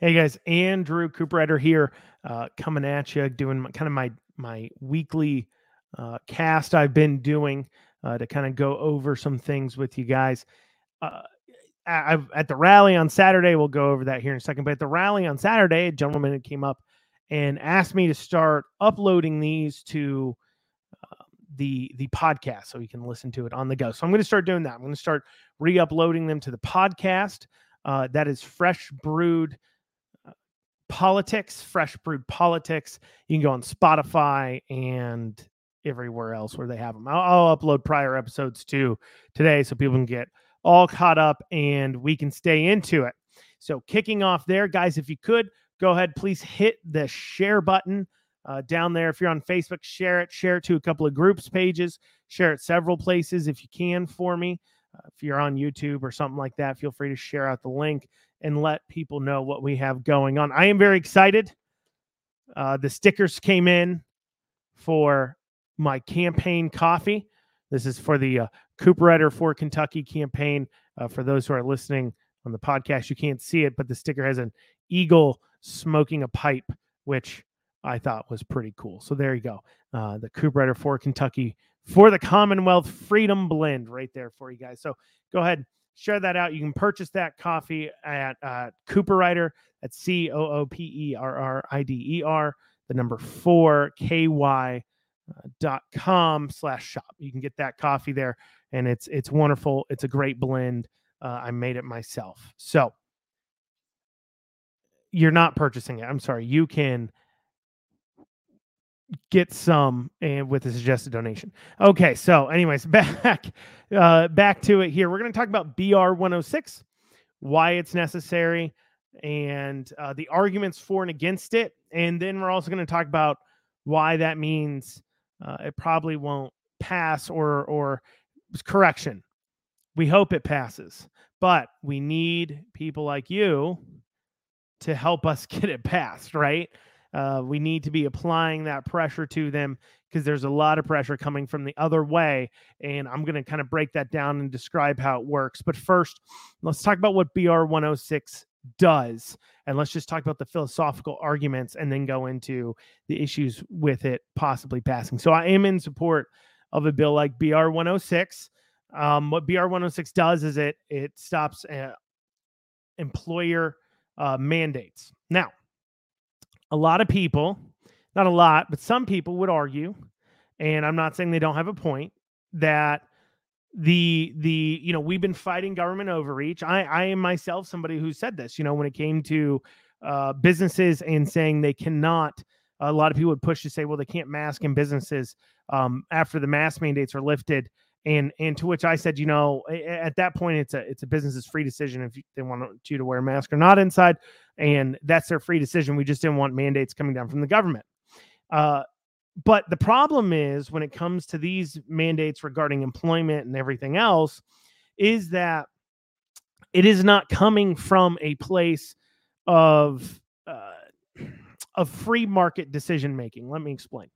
Hey guys, Andrew Cooperrider here, uh, coming at you, doing my, kind of my my weekly uh, cast I've been doing uh, to kind of go over some things with you guys. Uh, I, I've, at the rally on Saturday, we'll go over that here in a second. But at the rally on Saturday, a gentleman came up and asked me to start uploading these to uh, the the podcast so you can listen to it on the go. So I'm going to start doing that. I'm going to start re-uploading them to the podcast. Uh, that is Fresh Brewed Politics, Fresh Brewed Politics. You can go on Spotify and everywhere else where they have them. I'll, I'll, upload prior episodes too today so people can get all caught up and we can stay into it. So, kicking off there, guys, if you could go ahead, please hit the share button uh, down there. If you're on Facebook, share it, share it to a couple of groups pages, share it several places if you can for me. Uh, if you're on YouTube or something like that, feel free to share out the link and let people know what we have going on. I am very excited. Uh, the stickers came in for my campaign coffee. This is for the uh, Cooperrider for Kentucky campaign. Uh, for those who are listening on the podcast, you can't see it, but the sticker has an eagle smoking a pipe, which I thought was pretty cool. So there you go. Uh, the Cooperrider for Kentucky for the Commonwealth Freedom Blend right there for you guys. So go ahead, share that out. You can purchase that coffee at uh, Cooperrider. That's C O O P E R R I D E R, the number four K Y uh, dot com slash shop. You can get that coffee there, and it's it's wonderful. It's a great blend. Uh, I made it myself. So you're not purchasing it. I'm sorry. You can get some and with a suggested donation. Okay, so anyways, back uh back to it here. We're going to talk about BR 106, why it's necessary and uh, the arguments for and against it, and then we're also going to talk about why that means uh, it probably won't pass or or correction. We hope it passes, but we need people like you to help us get it passed, right? Uh, we need to be applying that pressure to them because there's a lot of pressure coming from the other way. And I'm going to kind of break that down and describe how it works. But first, let's talk about what BR 106 does. And let's just talk about the philosophical arguments and then go into the issues with it possibly passing. So I am in support of a bill like BR 106. Um, what BR 106 does is it it stops uh, employer uh, mandates. Now, a lot of people, not a lot, but some people would argue, and I'm not saying they don't have a point, that the the you know we've been fighting government overreach. I i am myself somebody who said this you know when it came to uh businesses and saying they cannot a lot of people would push to say well they can't mask in businesses um after the mask mandates are lifted and and to which i said you know at that point it's a it's a business's free decision if they want you to wear a mask or not inside and that's their free decision. We just didn't want mandates coming down from the government. Uh, but the problem is when it comes to these mandates regarding employment and everything else, is that it is not coming from a place of uh, of free market decision making. Let me explain.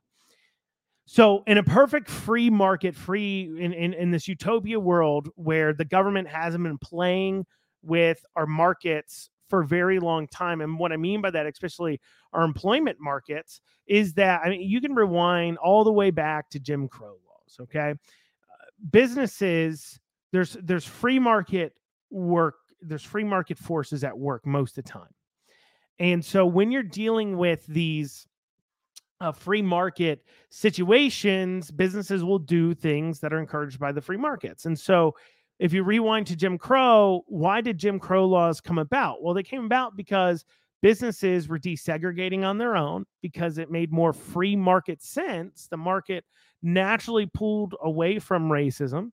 So, in a perfect free market, free in, in, in this utopia world where the government hasn't been playing with our markets for a very long time. And what I mean by that, especially our employment markets, is that I mean you can rewind all the way back to Jim Crow laws. Okay, uh, businesses there's there's free market work, there's free market forces at work most of the time, and so when you're dealing with these uh, free market situations, businesses will do things that are encouraged by the free markets, and so if you rewind to Jim Crow, why did Jim Crow laws come about? Well, they came about because businesses were desegregating on their own because it made more free market sense. The market naturally pulled away from racism.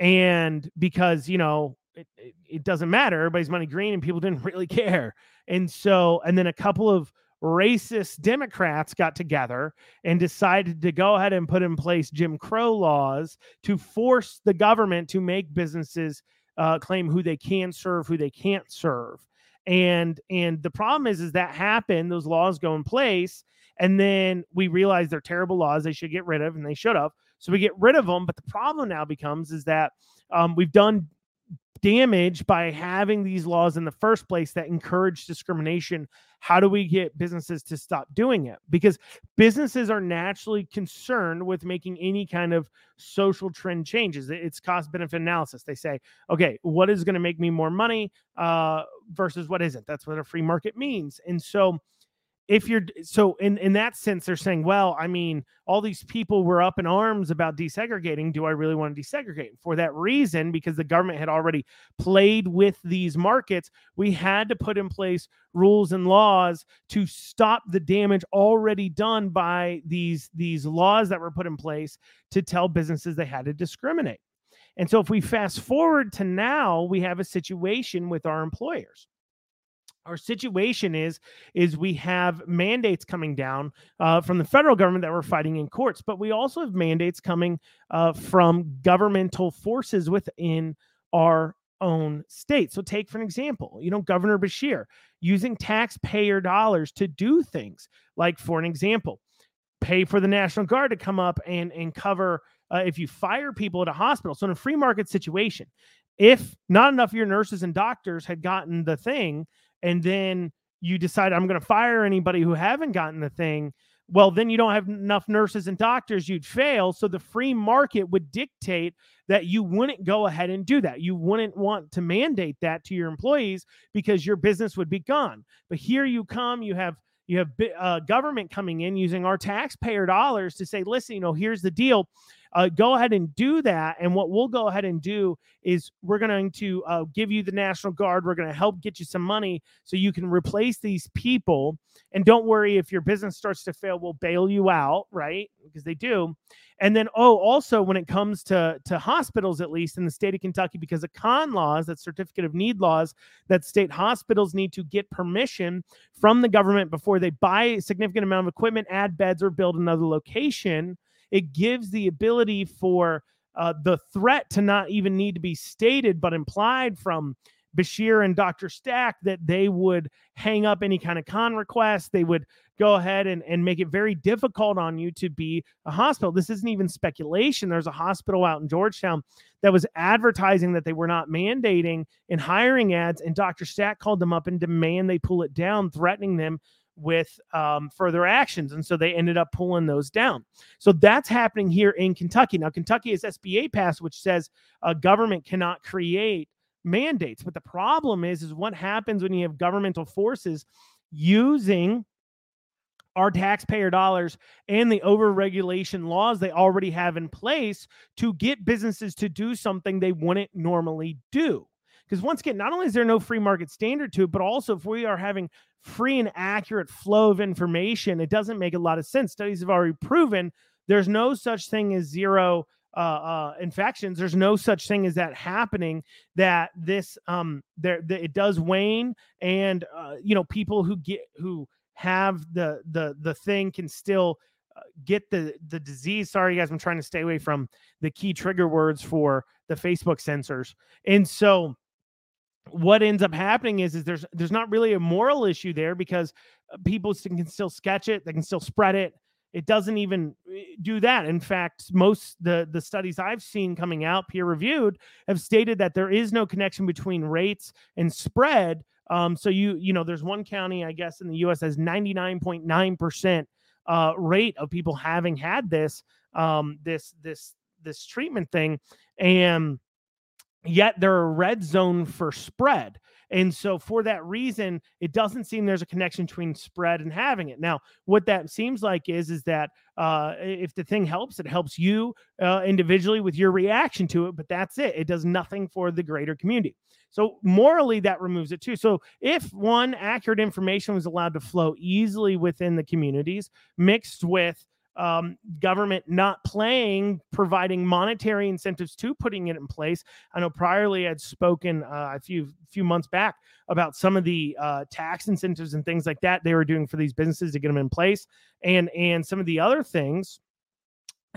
And because, you know, it, it, it doesn't matter, everybody's money green and people didn't really care. And so, and then a couple of racist Democrats got together and decided to go ahead and put in place Jim Crow laws to force the government to make businesses uh, claim who they can serve, who they can't serve. And and the problem is, is that happen. Those laws go in place, and then we realize they're terrible laws. They should get rid of, and they should have. So we get rid of them. But the problem now becomes is that um, we've done damage by having these laws in the first place that encourage discrimination how do we get businesses to stop doing it? Because businesses are naturally concerned with making any kind of social trend changes. It's cost benefit analysis. They say okay what is going to make me more money uh, versus what isn't? That's what a free market means. And so if you're so in in that sense they're saying well i mean all these people were up in arms about desegregating. Do i really want to desegregate? For that reason because the government had already played with these markets we had to put in place rules and laws to stop the damage already done by these these laws that were put in place to tell businesses they had to discriminate. And so if we fast forward to now we have a situation with our employers our situation is is we have mandates coming down uh, from the federal government that we're fighting in courts but we also have mandates coming uh, from governmental forces within our own state. So take for an example you know governor Beshear using taxpayer dollars to do things. Like for an example pay for the national guard to come up and and cover uh, if you fire people at a hospital. So in a free market situation if not enough of your nurses and doctors had gotten the thing and then you decide I'm going to fire anybody who haven't gotten the thing, well, then you don't have enough nurses and doctors, you'd fail. So the free market would dictate that you wouldn't go ahead and do that. You wouldn't want to mandate that to your employees because your business would be gone. But here you come, you have you have uh, government coming in using our taxpayer dollars to say, listen, you know, here's the deal uh, go ahead and do that. And what we'll go ahead and do is we're going to uh, give you the National Guard. We're going to help get you some money so you can replace these people. And don't worry if your business starts to fail, we'll bail you out, right? Because they do. And then, oh, also when it comes to to hospitals, at least in the state of Kentucky, because of con laws, that certificate of need laws, that state hospitals need to get permission from the government before they buy a significant amount of equipment, add beds, or build another location it gives the ability for uh, the threat to not even need to be stated, but implied from Beshear and Dr. Stack that they would hang up any kind of con request. They would go ahead and, and make it very difficult on you to be a hospital. This isn't even speculation. There's a hospital out in Georgetown that was advertising that they were not mandating in hiring ads, and Dr. Stack called them up and demand they pull it down, threatening them with um, further actions. And so they ended up pulling those down. So that's happening here in Kentucky. Now, Kentucky is SBA 8 which says a government cannot create mandates. But the problem is, is what happens when you have governmental forces using our taxpayer dollars and the overregulation laws they already have in place to get businesses to do something they wouldn't normally do. Because once again, not only is there no free market standard to it, but also if we are having free and accurate flow of information, it doesn't make a lot of sense. Studies have already proven there's no such thing as zero uh, uh, infections. There's no such thing as that happening. That this um there that it does wane, and uh, you know people who get who have the the the thing can still uh, get the the disease. Sorry, guys, I'm trying to stay away from the key trigger words for the Facebook censors, and so what ends up happening is is there's there's not really a moral issue there because uh, people can still sketch it they can still spread it. It doesn't even eh, do that. In fact most the the studies i've seen coming out peer reviewed have stated that there is no connection between rates and spread. Um, so you you know there's one county i guess in the us has 99.9% uh, rate of people having had this um, this this this treatment thing. And yet they're a red zone for spread. And so, for that reason, it doesn't seem there's a connection between spread and having it. Now, what that seems like is is that uh, if the thing helps, it helps you uh, individually with your reaction to it, but that's it. It does nothing for the greater community. So morally, that removes it too. So if one accurate information was allowed to flow easily within the communities, mixed with um, government not playing, providing monetary incentives to putting it in place. I know Priorly had spoken uh, a few few months back about some of the uh, tax incentives and things like that they were doing for these businesses to get them in place, and and some of the other things.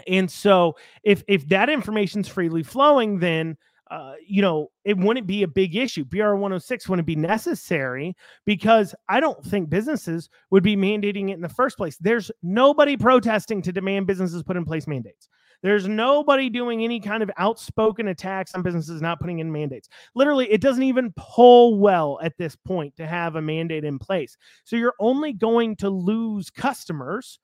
And so, if if that information's freely flowing, then uh, you know, it wouldn't be a big issue. BR 106 wouldn't be necessary because I don't think businesses would be mandating it in the first place. There's nobody protesting to demand businesses put in place mandates. There's nobody doing any kind of outspoken attacks on businesses not putting in mandates. Literally, it doesn't even pull well at this point to have a mandate in place. So you're only going to lose customers.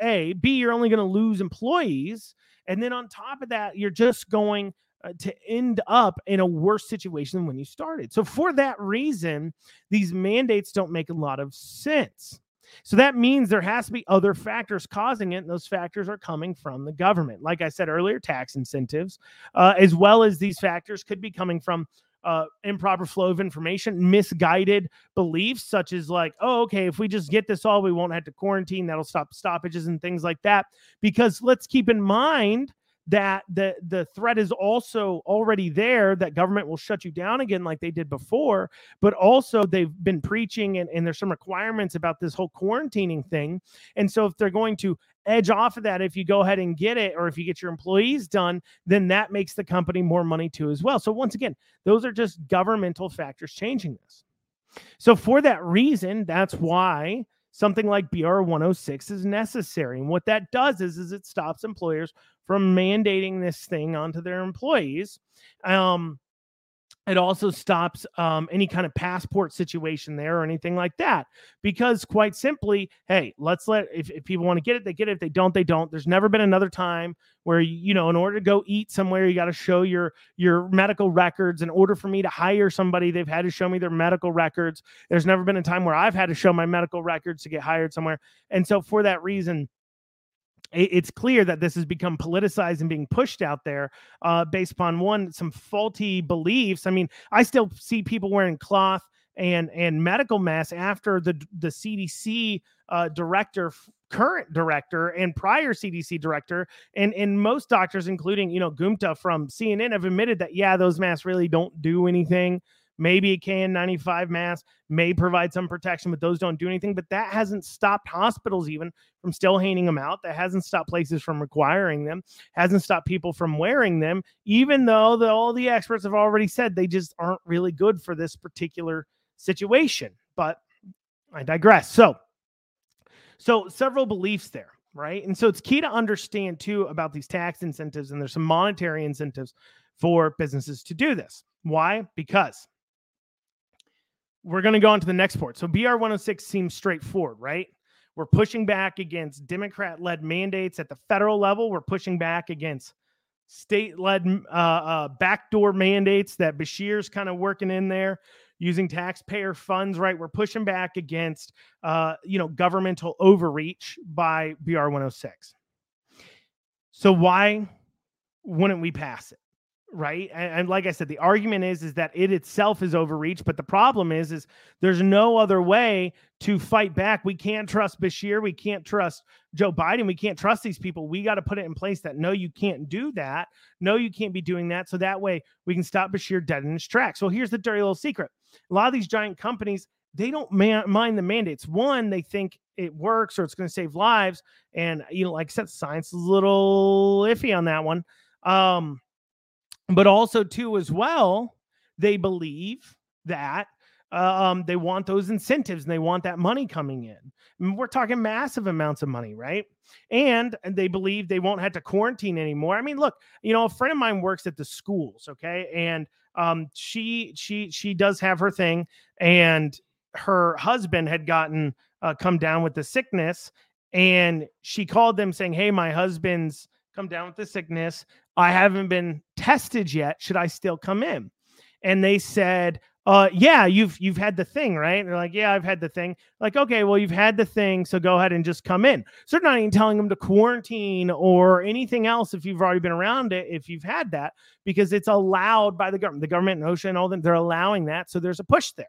A, B, you're only going to lose employees. And then on top of that, you're just going uh, to end up in a worse situation than when you started. So, for that reason, these mandates don't make a lot of sense. So that means there has to be other factors causing it. And those factors are coming from the government. Like I said earlier, tax incentives, uh, as well as these factors could be coming from uh, improper flow of information, misguided beliefs, such as like, oh, okay, if we just get this all, we won't have to quarantine. That'll stop stoppages and things like that. Because let's keep in mind that the the threat is also already there that government will shut you down again like they did before but also they've been preaching and, and there's some requirements about this whole quarantining thing. And so if they're going to edge off of that if you go ahead and get it or if you get your employees done then that makes the company more money too as well. So once again those are just governmental factors changing this. So for that reason that's why something like BR 106 is necessary. And what that does is, is it stops employers from mandating this thing onto their employees. Um, it also stops um, any kind of passport situation there or anything like that because quite simply hey let's let if, if people want to get it they get it. If they don't they don't. There's never been another time where you know in order to go eat somewhere you got to show your your medical records. In order for me to hire somebody they've had to show me their medical records. There's never been a time where i've had to show my medical records to get hired somewhere. And so for that reason it's clear that this has become politicized and being pushed out there uh, based upon one some faulty beliefs. I mean, I still see people wearing cloth and and medical masks after the the CDC uh, director, current director, and prior CDC director, and and most doctors, including you know Gupta from CNN, have admitted that yeah, those masks really don't do anything. Maybe a KN95 mask may provide some protection, but those don't do anything. But that hasn't stopped hospitals even from still handing them out. That hasn't stopped places from requiring them. Hasn't stopped people from wearing them, even though the, all the experts have already said they just aren't really good for this particular situation. But I digress. So, so several beliefs there right? And so it's key to understand too about these tax incentives, and there's some monetary incentives for businesses to do this. Why? Because we're going to go on to the next port. So BR 106 seems straightforward, right? We're pushing back against Democrat led mandates at the federal level. We're pushing back against state led uh, uh, backdoor mandates that Beshear's kind of working in there using taxpayer funds, right? We're pushing back against, uh, you know, governmental overreach by BR 106. So why wouldn't we pass it? Right? And, and, like i said the argument is is that it itself is overreach but the problem is is there's no other way to fight back. We can't trust Beshear. We can't trust joe biden. We can't trust these people. We got to put it in place that no you can't do that. No you can't be doing that. So that way we can stop Beshear dead in his tracks. So here's the dirty little secret. A lot of these giant companies they don't man- mind the mandates. One they think it works or it's going to save lives. And you know like I said science is a little iffy on that one. Um but also too as well they believe that uh, um, they want those incentives and they want that money coming in. we're talking massive amounts of money, right? And, and they believe they won't have to quarantine anymore. I mean, look, you know, a friend of mine works at the schools, okay, and um, she she she does have her thing, and her husband had gotten uh, come down with the sickness, and she called them saying, "Hey, my husband's come down with the sickness. I haven't been tested yet. Should I still come in? And they said, uh, yeah, you've you've had the thing, right? And they're like, yeah, I've had the thing. Like, okay, well, you've had the thing, so go ahead and just come in. So they're not even telling them to quarantine or anything else if you've already been around it, if you've had that, because it's allowed by the government, the government and OSHA and all them, they're allowing that. So there's a push there.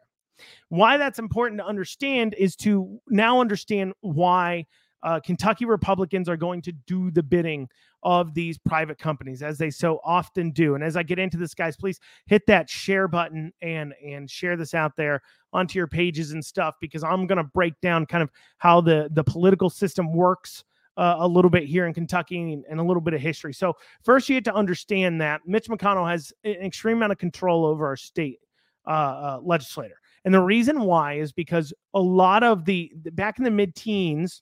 Why that's important to understand is to now understand why uh, Kentucky Republicans are going to do the bidding of these private companies as they so often do. And as I get into this, guys, please hit that share button and and share this out there onto your pages and stuff because I'm going to break down kind of how the the political system works. Uh, a little bit here in Kentucky and, a little bit of history. So, first, you have to understand that Mitch McConnell has an extreme amount of control over our state uh, uh, legislator. And the reason why is because a lot of the back in the mid teens,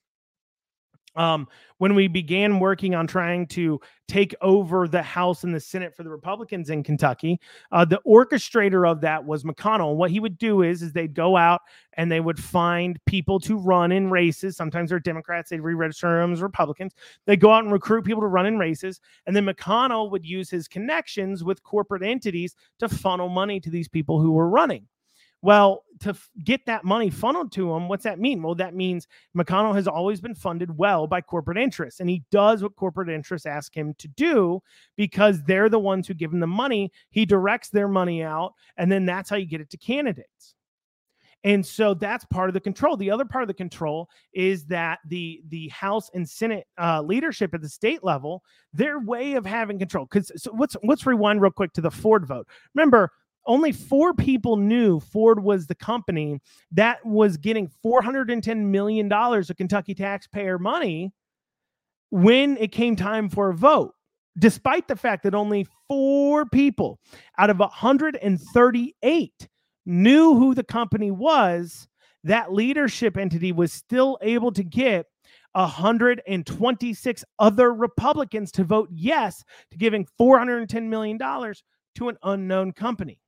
um, when we began working on trying to take over the House and the Senate for the Republicans in Kentucky, uh, the orchestrator of that was McConnell. what he would do is, is they'd go out and they would find people to run in races. Sometimes they're Democrats; they'd re-register them as Republicans. They'd go out and recruit people to run in races, and then McConnell would use his connections with corporate entities to funnel money to these people who were running. Well, to f- get that money funneled to him, what's that mean? Well, that means McConnell has always been funded well by corporate interests, and he does what corporate interests ask him to do because they're the ones who give him the money. He directs their money out, and then that's how you get it to candidates. And so that's part of the control. The other part of the control is that the the House and Senate uh, leadership at the state level, their way of having control. Because so let's let's rewind real quick to the Ford vote. Remember, only four people knew Ford was the company that was getting $410 million of Kentucky taxpayer money when it came time for a vote, despite the fact that only four people out of 138 knew who the company was. That leadership entity was still able to get 126 other Republicans to vote yes to giving $410 million to an unknown company.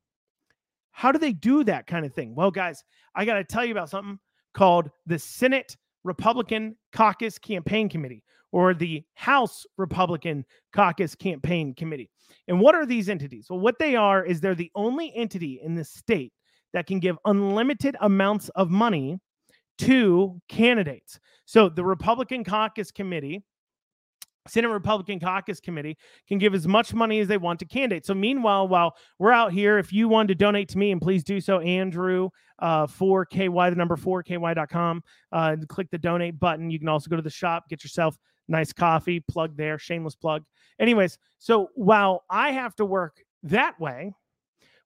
How do they do that kind of thing? Well, guys, I got to tell you about something called the Senate Republican Caucus Campaign Committee or the House Republican Caucus Campaign Committee. And what are these entities? Well, what they are is they're the only entity in the state that can give unlimited amounts of money to candidates. So the Republican Caucus Committee Senate Republican Caucus Committee can give as much money as they want to candidates. So, meanwhile, while we're out here, if you want to donate to me, and please do so, Andrew, uh, 4KY, the number 4KY.com, uh, click the donate button. You can also go to the shop, get yourself nice coffee, plug there, shameless plug. Anyways, so while I have to work that way,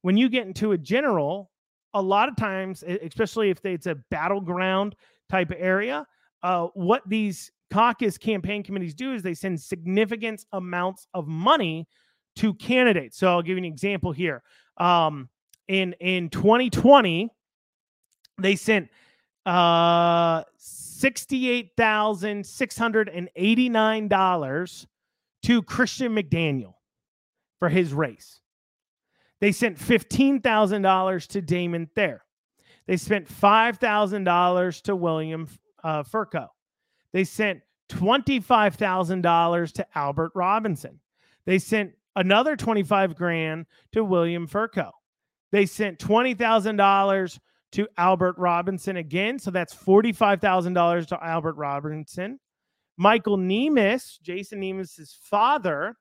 when you get into a general, a lot of times, especially if it's a battleground type area, uh, what these caucus campaign committees do is they send significant amounts of money to candidates. So I'll give you an example here. Um, in in 2020, they sent uh $68,689 to Christian McDaniel for his race. They sent $15,000 to Damon Thayer. They spent $5,000 to William uh, Furco. They sent $25,000 to Albert Robinson. They sent another 25 grand to William Furco. They sent $20,000 to Albert Robinson again. So that's $45,000 to Albert Robinson. Michael Nemes, Jason Nemes's father,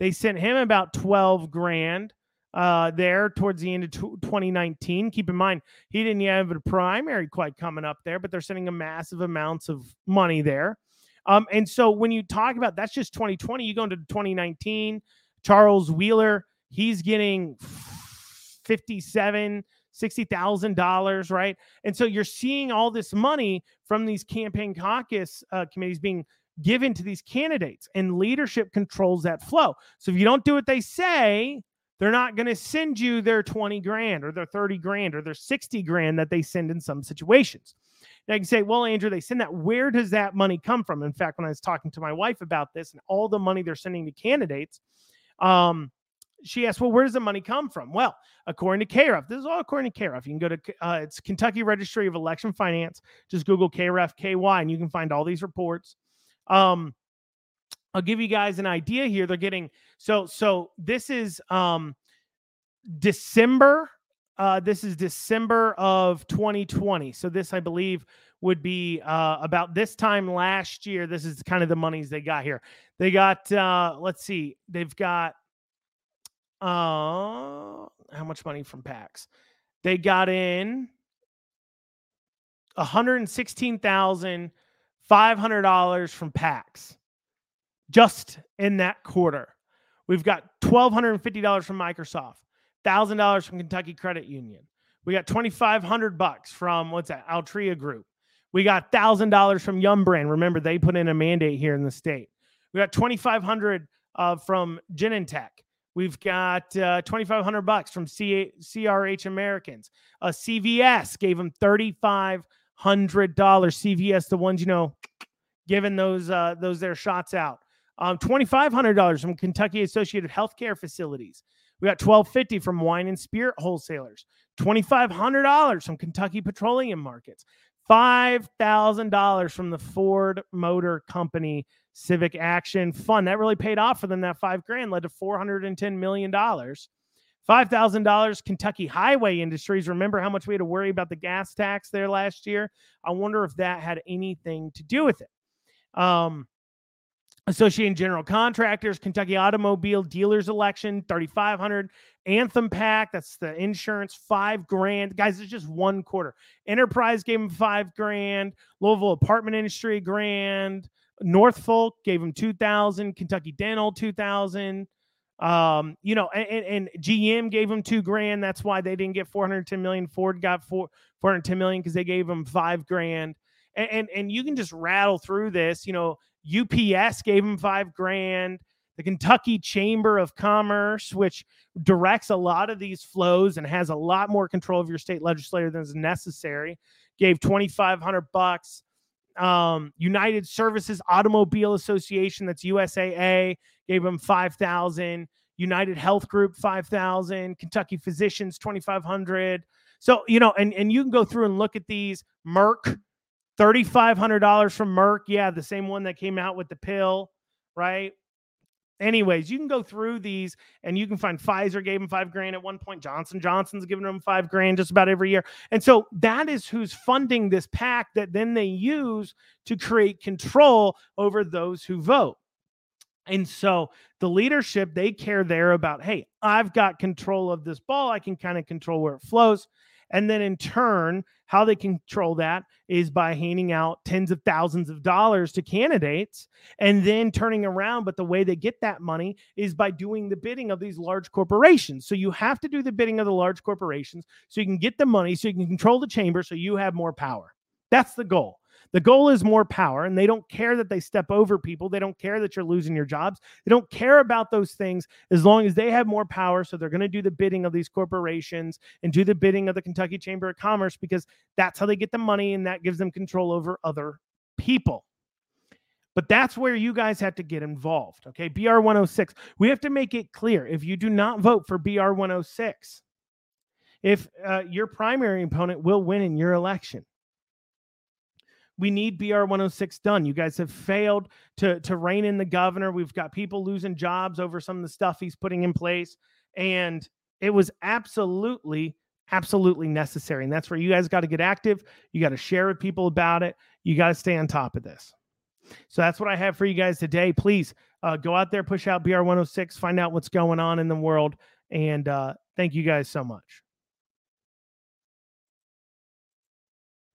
they sent him about 12 grand uh, there towards the end of t- 2019. Keep in mind, he didn't have a primary quite coming up there, but they're sending a massive amounts of money there. Um, and so when you talk about that's just 2020, you go into 2019, Charles Wheeler, he's getting 57 $60,000, right? And so you're seeing all this money from these campaign caucus uh, committees being given to these candidates, and leadership controls that flow. So if you don't do what they say, they're not going to send you their 20 grand or their 30 grand or their 60 grand that they send in some situations. Now you can say, well, Andrew, they send that. Where does that money come from? In fact, when I was talking to my wife about this and all the money they're sending to candidates, um, she asked, well, where does the money come from? Well, according to KREF, this is all according to KREF. You can go to uh, it's Kentucky Registry of Election Finance. Just Google KREF KY, and you can find all these reports. Um, I'll give you guys an idea here. They're getting so so this is um December. Uh, this is December of 2020. So this, I believe, would be uh, about this time last year. This is kind of the monies they got here. They got uh, let's see, they've got uh how much money from PACs? They got in $116,500 from PACs just in that quarter. We've got $1,250 from Microsoft, $1,000 from Kentucky Credit Union. We got 2,500 bucks from what's that? Altria Group. We got $1,000 from Yum Brand. Remember, they put in a mandate here in the state. We got 2,500 uh, from Genentech. We've got uh, 2,500 bucks from C- CRH Americas. Uh, CVS gave them $3,500. CVS, the ones, you know, giving those uh, those their shots out. Um, twenty five hundred dollars from Kentucky Associated Healthcare Facilities. We got twelve fifty from Wine and Spirit Wholesalers. Twenty five hundred dollars from Kentucky Petroleum Markets. Five thousand dollars from the Ford Motor Company Civic Action Fund. That really paid off for them. That five grand led to four hundred and ten million dollars. $5,000 Kentucky Highway Industries. Remember how much we had to worry about the gas tax there last year? I wonder if that had anything to do with it. Um, Associated General Contractors, Kentucky Automobile Dealers Election, 3,500. Anthem PAC, that's the insurance, five grand. Guys, it's just one quarter. Enterprise gave them five grand. Louisville Apartment Industry, grand. Northfolk gave them 2,000. Kentucky Dental, 2,000. Um, you know, and, and GM gave them two grand. That's why they didn't get 410 million. Ford got four, 410 million because they gave them five grand. And, and and you can just rattle through this. You know, UPS gave them five grand. The Kentucky Chamber of Commerce, which directs a lot of these flows and has a lot more control of your state legislature than is necessary, gave 2,500 bucks. Um, United Services Automobile Association, that's USAA, gave them 5,000. United Health Group, 5,000. Kentucky Physicians, 2,500. So, you know, and, and you can go through and look at these. Merck, $3,500 from Merck. Yeah, the same one that came out with the pill, right? Anyways, you can go through these and you can find Pfizer gave them five grand at one point. Johnson Johnson's giving them five grand just about every year. And so that is who's funding this PAC that then they use to create control over those who vote. And so the leadership, they care there about, hey, I've got control of this ball. I can kind of control where it flows. And then in turn, how they control that is by handing out tens of thousands of dollars to candidates and then turning around. But the way they get that money is by doing the bidding of these large corporations. So you have to do the bidding of the large corporations so you can get the money, so you can control the chamber, so you have more power. That's the goal. The goal is more power, and they don't care that they step over people. They don't care that you're losing your jobs. They don't care about those things as long as they have more power. So they're going to do the bidding of these corporations and do the bidding of the Kentucky Chamber of Commerce because that's how they get the money and that gives them control over other people. But that's where you guys have to get involved. Okay. BR 106. We have to make it clear if you do not vote for BR 106, if uh, your primary opponent will win in your election we need BR 106 done. You guys have failed to, to rein in the governor. We've got people losing jobs over some of the stuff he's putting in place. And it was absolutely, absolutely necessary. And that's where you guys got to get active. You got to share with people about it. You got to stay on top of this. So that's what I have for you guys today. Please uh, go out there, push out BR 106, find out what's going on in the world. And uh, thank you guys so much.